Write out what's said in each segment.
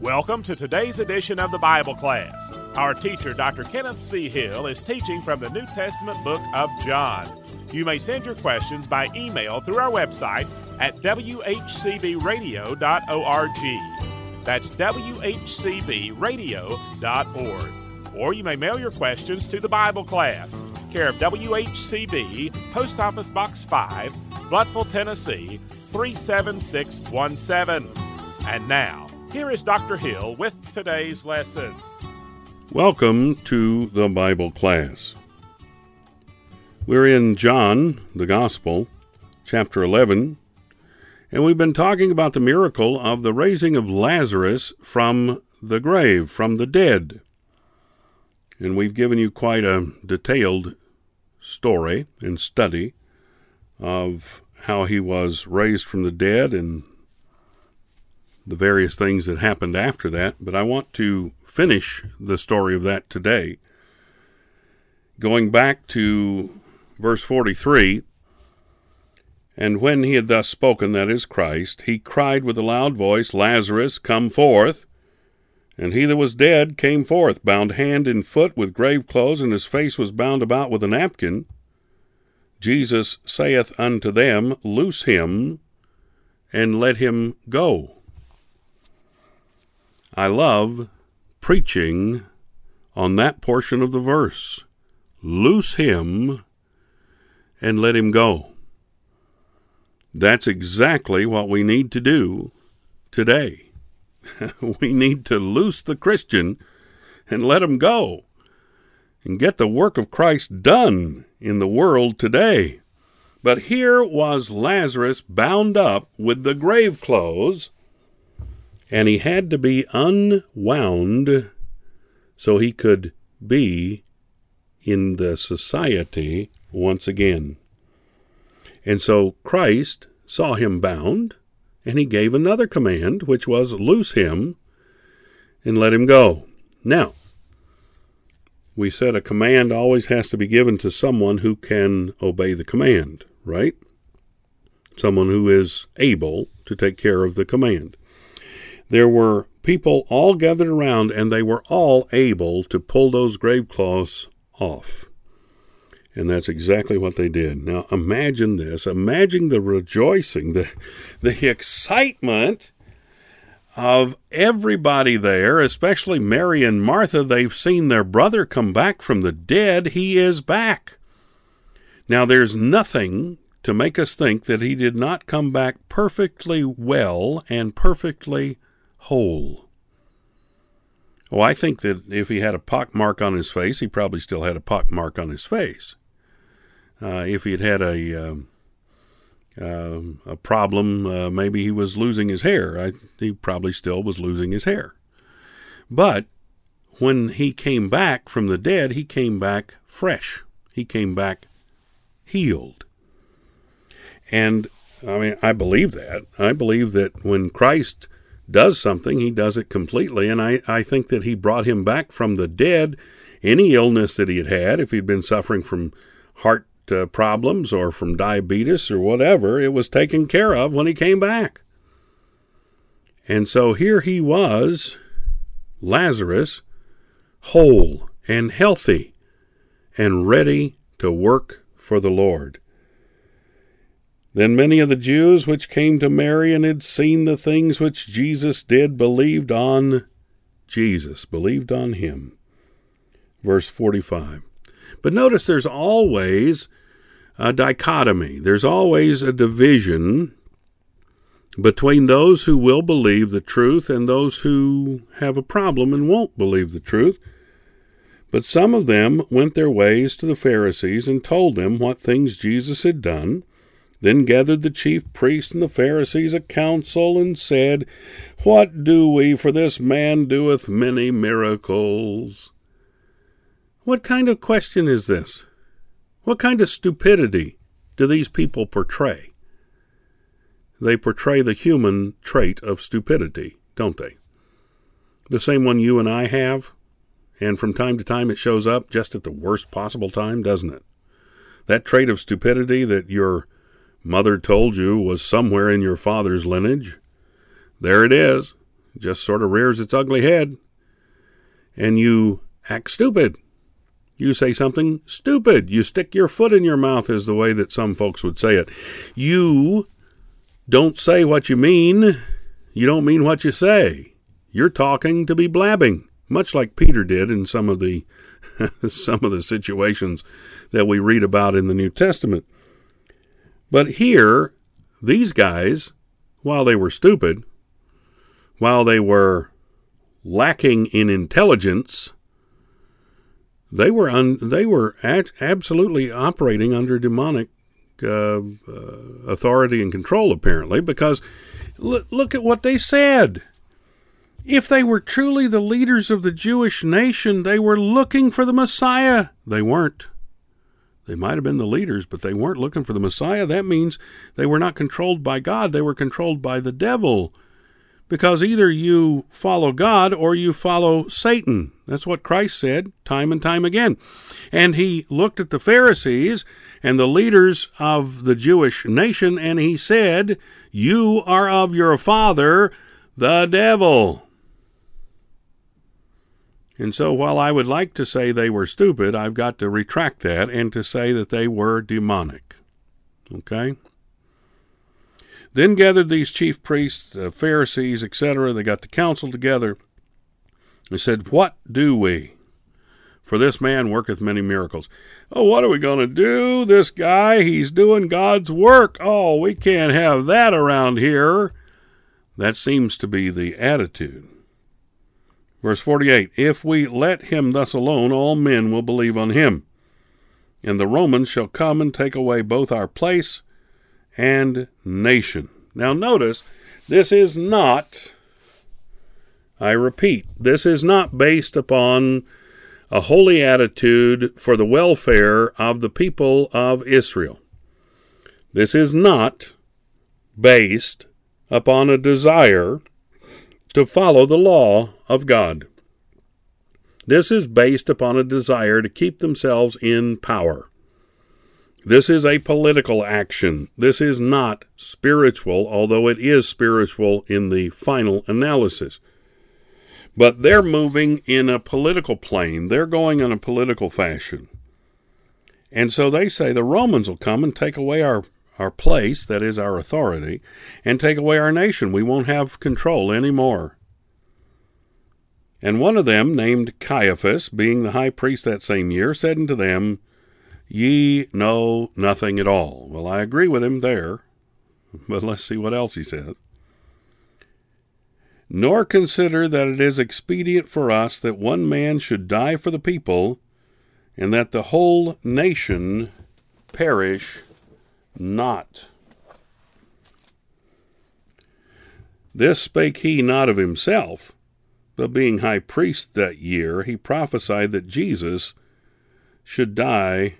Welcome to today's edition of the Bible class. Our teacher, Dr. Kenneth C. Hill, is teaching from the New Testament book of John. You may send your questions by email through our website at whcbradio.org. That's whcbradio.org. Or you may mail your questions to the Bible class, care of WHCB, Post Office Box 5, Blountville, Tennessee 37617. And now, here is Dr. Hill with today's lesson. Welcome to the Bible class. We're in John, the Gospel, chapter 11, and we've been talking about the miracle of the raising of Lazarus from the grave, from the dead. And we've given you quite a detailed story and study of how he was raised from the dead and the various things that happened after that, but I want to finish the story of that today. Going back to verse 43 And when he had thus spoken, that is Christ, he cried with a loud voice, Lazarus, come forth. And he that was dead came forth, bound hand and foot with grave clothes, and his face was bound about with a napkin. Jesus saith unto them, Loose him, and let him go. I love preaching on that portion of the verse. Loose him and let him go. That's exactly what we need to do today. we need to loose the Christian and let him go and get the work of Christ done in the world today. But here was Lazarus bound up with the grave clothes and he had to be unwound so he could be in the society once again. And so Christ saw him bound, and he gave another command, which was loose him and let him go. Now, we said a command always has to be given to someone who can obey the command, right? Someone who is able to take care of the command there were people all gathered around, and they were all able to pull those grave cloths off. And that's exactly what they did. Now imagine this. Imagine the rejoicing, the, the excitement of everybody there, especially Mary and Martha. They've seen their brother come back from the dead. He is back. Now there's nothing to make us think that he did not come back perfectly well and perfectly whole. Oh, I think that if he had a pock mark on his face, he probably still had a pock mark on his face. Uh, if he had had a uh, a problem, uh, maybe he was losing his hair. I, he probably still was losing his hair. But when he came back from the dead, he came back fresh. He came back healed. And I mean, I believe that. I believe that when Christ does something, he does it completely. And I, I think that he brought him back from the dead. Any illness that he had had, if he'd been suffering from heart uh, problems or from diabetes or whatever, it was taken care of when he came back. And so here he was, Lazarus, whole and healthy and ready to work for the Lord. Then many of the Jews which came to Mary and had seen the things which Jesus did believed on Jesus, believed on him. Verse 45. But notice there's always a dichotomy, there's always a division between those who will believe the truth and those who have a problem and won't believe the truth. But some of them went their ways to the Pharisees and told them what things Jesus had done. Then gathered the chief priests and the Pharisees a council, and said, What do we? For this man doeth many miracles. What kind of question is this? What kind of stupidity do these people portray? They portray the human trait of stupidity, don't they? The same one you and I have, and from time to time it shows up just at the worst possible time, doesn't it? That trait of stupidity that you're Mother told you was somewhere in your father's lineage. There it is. just sort of rears its ugly head, and you act stupid. You say something stupid. You stick your foot in your mouth, is the way that some folks would say it. You don't say what you mean. You don't mean what you say. You're talking to be blabbing, much like Peter did in some of the some of the situations that we read about in the New Testament. But here, these guys, while they were stupid, while they were lacking in intelligence, they were un, they were at, absolutely operating under demonic uh, uh, authority and control, apparently, because l- look at what they said. If they were truly the leaders of the Jewish nation, they were looking for the Messiah. They weren't. They might have been the leaders, but they weren't looking for the Messiah. That means they were not controlled by God, they were controlled by the devil. Because either you follow God or you follow Satan. That's what Christ said time and time again. And he looked at the Pharisees and the leaders of the Jewish nation and he said, You are of your father, the devil. And so, while I would like to say they were stupid, I've got to retract that and to say that they were demonic. Okay? Then gathered these chief priests, uh, Pharisees, etc. They got the council together. They said, What do we? For this man worketh many miracles. Oh, what are we going to do? This guy, he's doing God's work. Oh, we can't have that around here. That seems to be the attitude. Verse 48 If we let him thus alone, all men will believe on him. And the Romans shall come and take away both our place and nation. Now, notice, this is not, I repeat, this is not based upon a holy attitude for the welfare of the people of Israel. This is not based upon a desire to follow the law of God. This is based upon a desire to keep themselves in power. This is a political action. This is not spiritual, although it is spiritual in the final analysis. But they're moving in a political plane. They're going in a political fashion. And so they say the Romans will come and take away our, our place, that is our authority, and take away our nation. We won't have control anymore. And one of them, named Caiaphas, being the high priest that same year, said unto them, Ye know nothing at all. Well, I agree with him there, but let's see what else he says. Nor consider that it is expedient for us that one man should die for the people, and that the whole nation perish not. This spake he not of himself, but being high priest that year, he prophesied that Jesus should die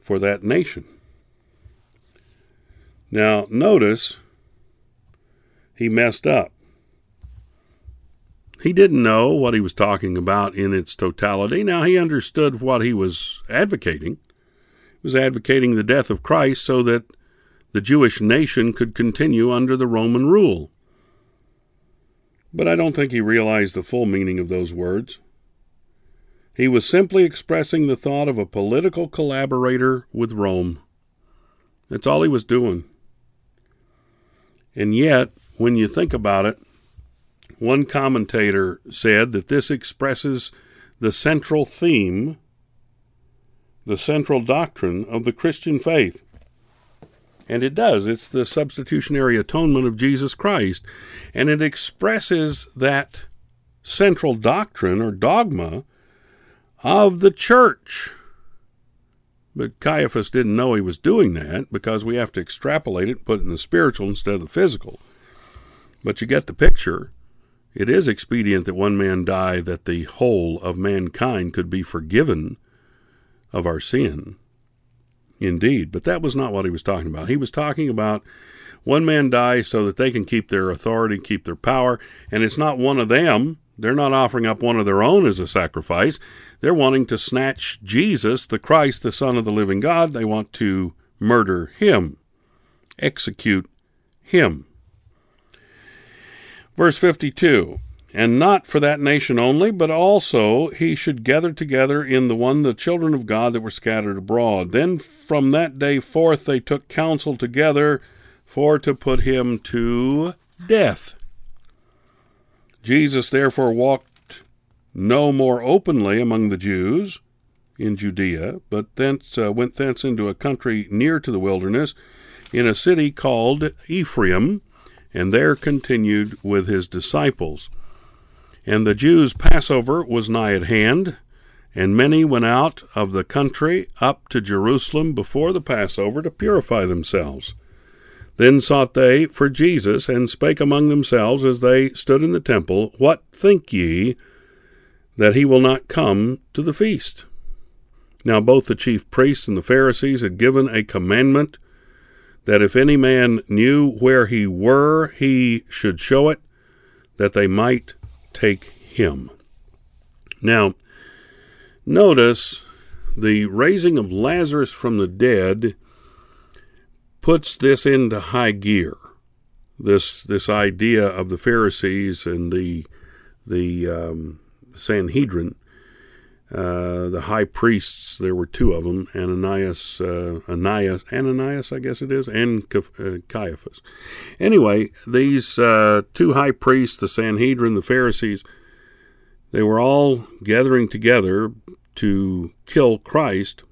for that nation. Now, notice he messed up. He didn't know what he was talking about in its totality. Now, he understood what he was advocating. He was advocating the death of Christ so that the Jewish nation could continue under the Roman rule. But I don't think he realized the full meaning of those words. He was simply expressing the thought of a political collaborator with Rome. That's all he was doing. And yet, when you think about it, one commentator said that this expresses the central theme, the central doctrine of the Christian faith. And it does. It's the substitutionary atonement of Jesus Christ. And it expresses that central doctrine or dogma of the church. But Caiaphas didn't know he was doing that because we have to extrapolate it put it in the spiritual instead of the physical. But you get the picture. It is expedient that one man die that the whole of mankind could be forgiven of our sin. Indeed, but that was not what he was talking about. He was talking about one man dies so that they can keep their authority, keep their power, and it's not one of them they're not offering up one of their own as a sacrifice. They're wanting to snatch Jesus, the Christ, the Son of the living God. They want to murder him, execute him. Verse 52 And not for that nation only, but also he should gather together in the one the children of God that were scattered abroad. Then from that day forth they took counsel together for to put him to death. Jesus therefore walked no more openly among the Jews in Judea, but thence uh, went thence into a country near to the wilderness, in a city called Ephraim, and there continued with his disciples. And the Jews' Passover was nigh at hand, and many went out of the country up to Jerusalem before the Passover to purify themselves. Then sought they for Jesus, and spake among themselves as they stood in the temple, What think ye that he will not come to the feast? Now both the chief priests and the Pharisees had given a commandment that if any man knew where he were, he should show it, that they might take him. Now, notice the raising of Lazarus from the dead puts this into high gear. This this idea of the Pharisees and the the um, Sanhedrin, uh, the high priests. There were two of them: Ananias, uh, Ananias, Ananias, I guess it is, and uh, Caiaphas. Anyway, these uh, two high priests, the Sanhedrin, the Pharisees, they were all gathering together to kill Christ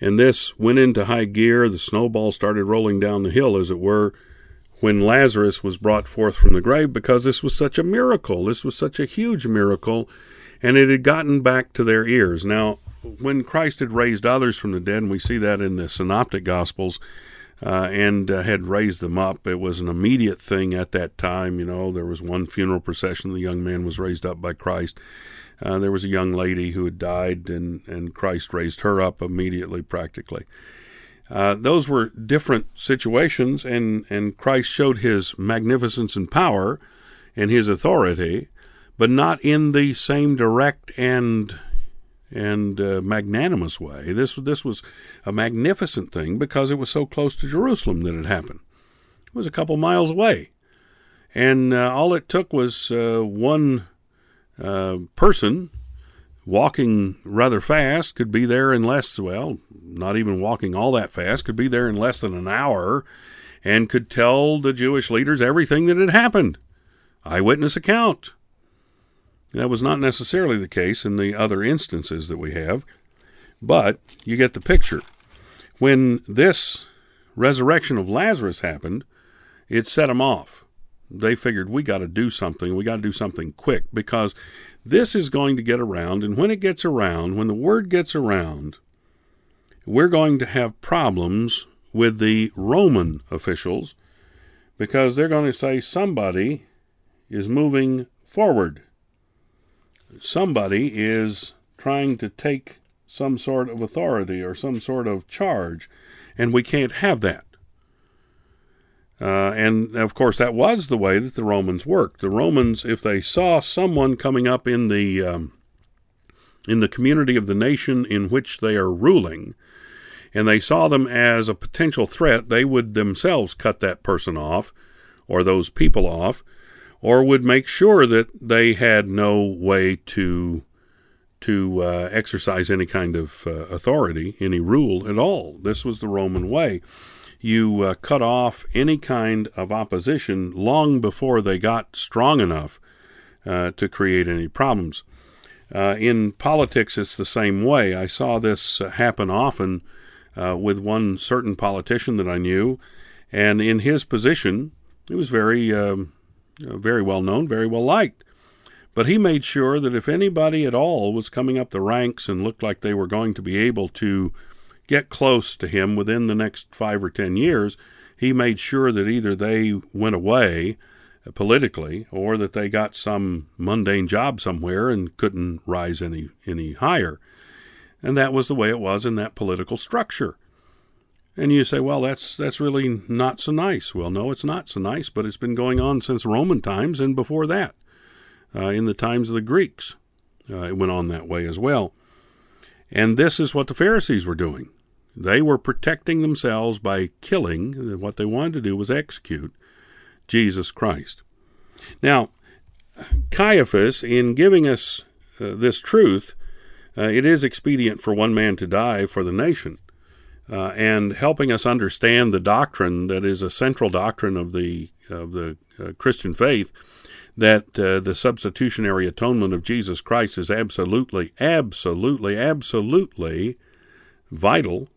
and this went into high gear. The snowball started rolling down the hill, as it were, when Lazarus was brought forth from the grave because this was such a miracle. This was such a huge miracle, and it had gotten back to their ears. Now, when Christ had raised others from the dead, and we see that in the Synoptic Gospels, uh, and uh, had raised them up. It was an immediate thing at that time. You know, there was one funeral procession. The young man was raised up by Christ. Uh, there was a young lady who had died, and, and Christ raised her up immediately, practically. Uh, those were different situations, and, and Christ showed his magnificence and power and his authority, but not in the same direct and and uh, magnanimous way. This this was a magnificent thing because it was so close to Jerusalem that it happened. It was a couple miles away, and uh, all it took was uh, one uh, person walking rather fast could be there in less, well, not even walking all that fast, could be there in less than an hour and could tell the Jewish leaders everything that had happened. Eyewitness account. That was not necessarily the case in the other instances that we have, but you get the picture. When this resurrection of Lazarus happened, it set them off they figured we got to do something. We got to do something quick because this is going to get around. And when it gets around, when the word gets around, we're going to have problems with the Roman officials because they're going to say somebody is moving forward. Somebody is trying to take some sort of authority or some sort of charge, and we can't have that. Uh, and of course, that was the way that the Romans worked. The Romans, if they saw someone coming up in the um, in the community of the nation in which they are ruling, and they saw them as a potential threat, they would themselves cut that person off, or those people off, or would make sure that they had no way to to uh, exercise any kind of uh, authority, any rule at all. This was the Roman way you uh, cut off any kind of opposition long before they got strong enough uh, to create any problems. Uh, in politics, it's the same way. I saw this happen often uh, with one certain politician that I knew, and in his position, he was very, um, Uh, very well known, very well liked. But he made sure that if anybody at all was coming up the ranks and looked like they were going to be able to get close to him within the next five or ten years, he made sure that either they went away uh, politically or that they got some mundane job somewhere and couldn't rise any any higher. And that was the way it was in that political structure. And you say, well, that's that's really not so nice. Well, no, it's not so nice, but it's been going on since Roman times and before that. Uh, in the times of the Greeks, uh, it went on that way as well. And this is what the Pharisees were doing. They were protecting themselves by killing. What they wanted to do was execute Jesus Christ. Now, Caiaphas, in giving us uh, this truth, uh, it is expedient for one man to die for the nation. Uh, and helping us understand the doctrine that is a central doctrine of the of the uh, Christian faith, that uh, the substitutionary atonement of Jesus Christ is absolutely, absolutely, absolutely vital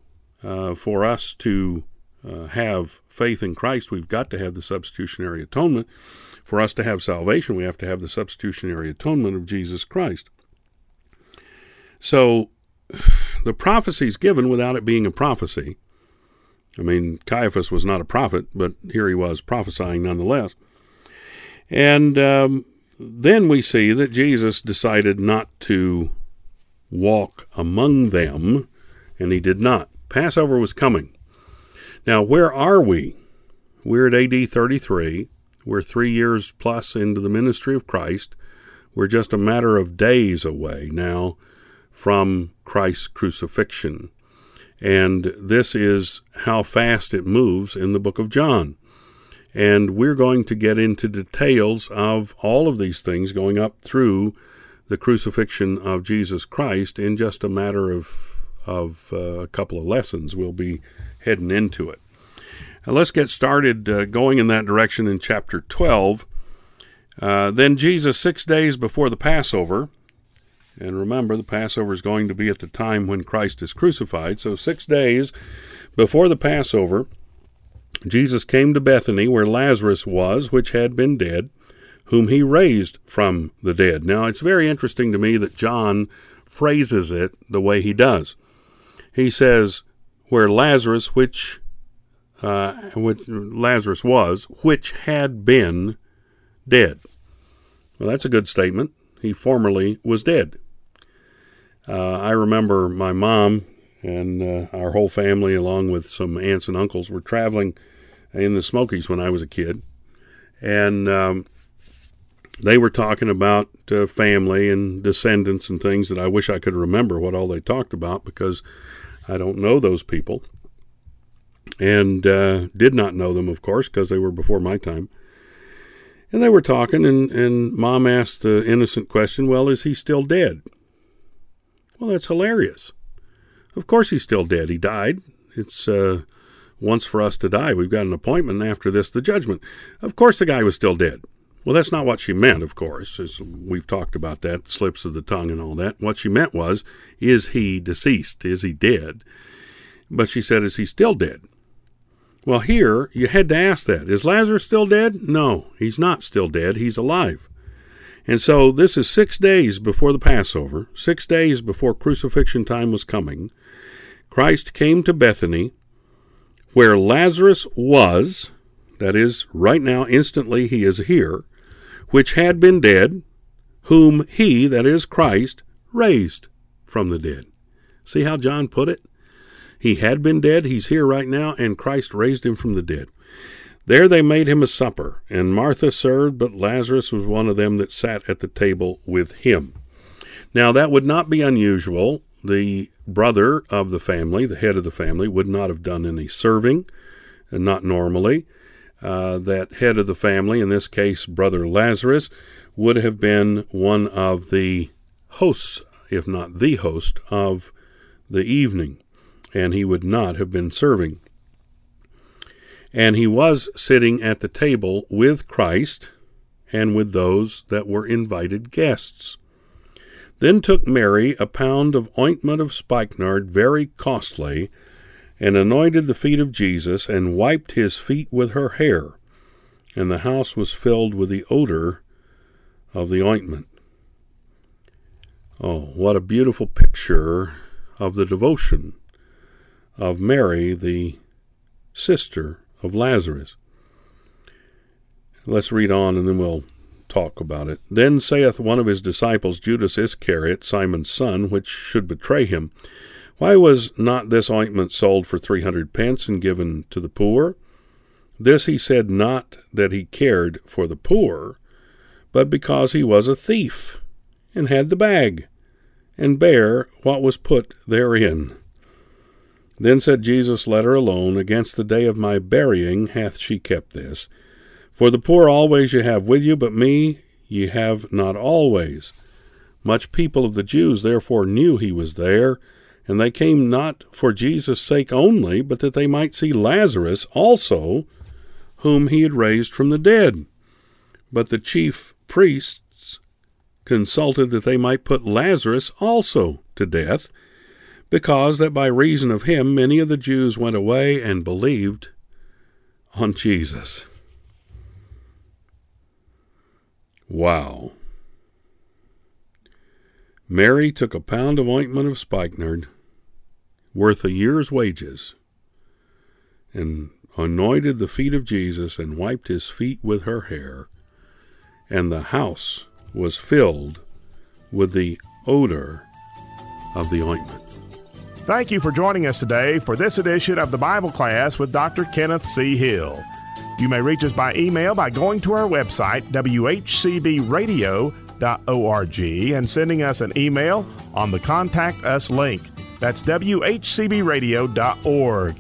uh, for us to uh, have faith in Christ. We've got to have the substitutionary atonement. For us to have salvation, we have to have the substitutionary atonement of Jesus Christ. So the prophecy is given without it being a prophecy. I mean, Caiaphas was not a prophet, but here he was prophesying nonetheless. And um, then we see that Jesus decided not to walk among them, and he did not. Passover was coming. Now, where are we? We're at AD 33. We're three years plus into the ministry of Christ. We're just a matter of days away now from Christ's crucifixion. And this is how fast it moves in the book of John. And we're going to get into details of all of these things going up through the crucifixion of Jesus Christ in just a matter of, of uh, a couple of lessons. We'll be heading into it. Now let's get started uh, going in that direction in chapter 12. Uh, then Jesus, six days before the Passover, and remember, the Passover is going to be at the time when Christ is crucified. So, six days before the Passover, Jesus came to Bethany, where Lazarus was, which had been dead, whom he raised from the dead. Now, it's very interesting to me that John phrases it the way he does. He says, where Lazarus, which, uh, which Lazarus was, which had been dead. Well, that's a good statement. He formerly was dead. Uh, I remember my mom and uh, our whole family, along with some aunts and uncles, were traveling in the Smokies when I was a kid, and um, they were talking about uh, family and descendants and things that I wish I could remember what all they talked about because I don't know those people, and uh, did not know them, of course, because they were before my time. And they were talking, and, and mom asked the innocent question, Well, is he still dead? Well, that's hilarious. Of course he's still dead. He died. It's uh, once for us to die. We've got an appointment after this, the judgment. Of course the guy was still dead. Well, that's not what she meant, of course, as we've talked about that, slips of the tongue and all that. What she meant was, is he deceased? Is he dead? But she said, is he still dead? Well, here, you had to ask that. Is Lazarus still dead? No, he's not still dead. He's alive. And so this is six days before the Passover, six days before crucifixion time was coming. Christ came to Bethany, where Lazarus was, that is, right now, instantly, he is here, which had been dead, whom he, that is, Christ, raised from the dead. See how John put it? He had been dead, he's here right now, and Christ raised him from the dead. There they made him a supper, and Martha served, but Lazarus was one of them that sat at the table with him. Now, that would not be unusual. The brother of the family, the head of the family, would not have done any serving, and not normally. Uh, that head of the family, in this case, Brother Lazarus, would have been one of the hosts, if not the host, of the evening, and he would not have been serving. And he was sitting at the table with Christ and with those that were invited guests. Then took Mary a pound of ointment of spikenard, very costly, and anointed the feet of Jesus, and wiped his feet with her hair. And the house was filled with the odor of the ointment. Oh, what a beautiful picture of the devotion of Mary, the sister of Lazarus. Let's read on and then we'll talk about it. Then saith one of his disciples, Judas Iscariot, Simon's son, which should betray him, Why was not this ointment sold for three hundred pence and given to the poor? This he said not that he cared for the poor, but because he was a thief, and had the bag, and bare what was put therein. Then said Jesus, Let her alone. Against the day of my burying hath she kept this. For the poor always ye have with you, but me ye have not always. Much people of the Jews therefore knew he was there, and they came not for Jesus' sake only, but that they might see Lazarus also, whom he had raised from the dead. But the chief priests consulted that they might put Lazarus also to death, because that by reason of him many of the Jews went away and believed on Jesus. Wow. Mary took a pound of ointment of spikenard, worth a year's wages, and anointed the feet of Jesus and wiped his feet with her hair, and the house was filled with the odor of the ointment. Thank you for joining us today for this edition of the Bible class with Dr. Kenneth C. Hill. You may reach us by email by going to our website, www.whcbradio.org and sending us an email on the Contact Us link. That's whcbradio.org.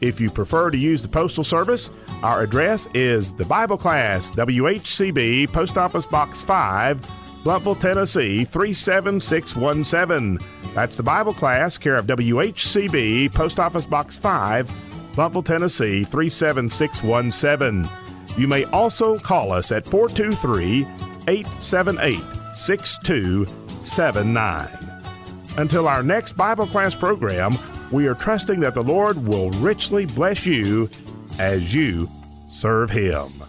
If you prefer to use the Postal Service, our address is the Bible Class, WHCB, Post Office Box 5, Blountville, Tennessee 37617. That's the Bible Class, care of WHCB, Post Office Box 5, Blountville, Tennessee 37617. You may also call us at 423 878 6279. Until our next Bible class program, we are trusting that the Lord will richly bless you as you serve Him.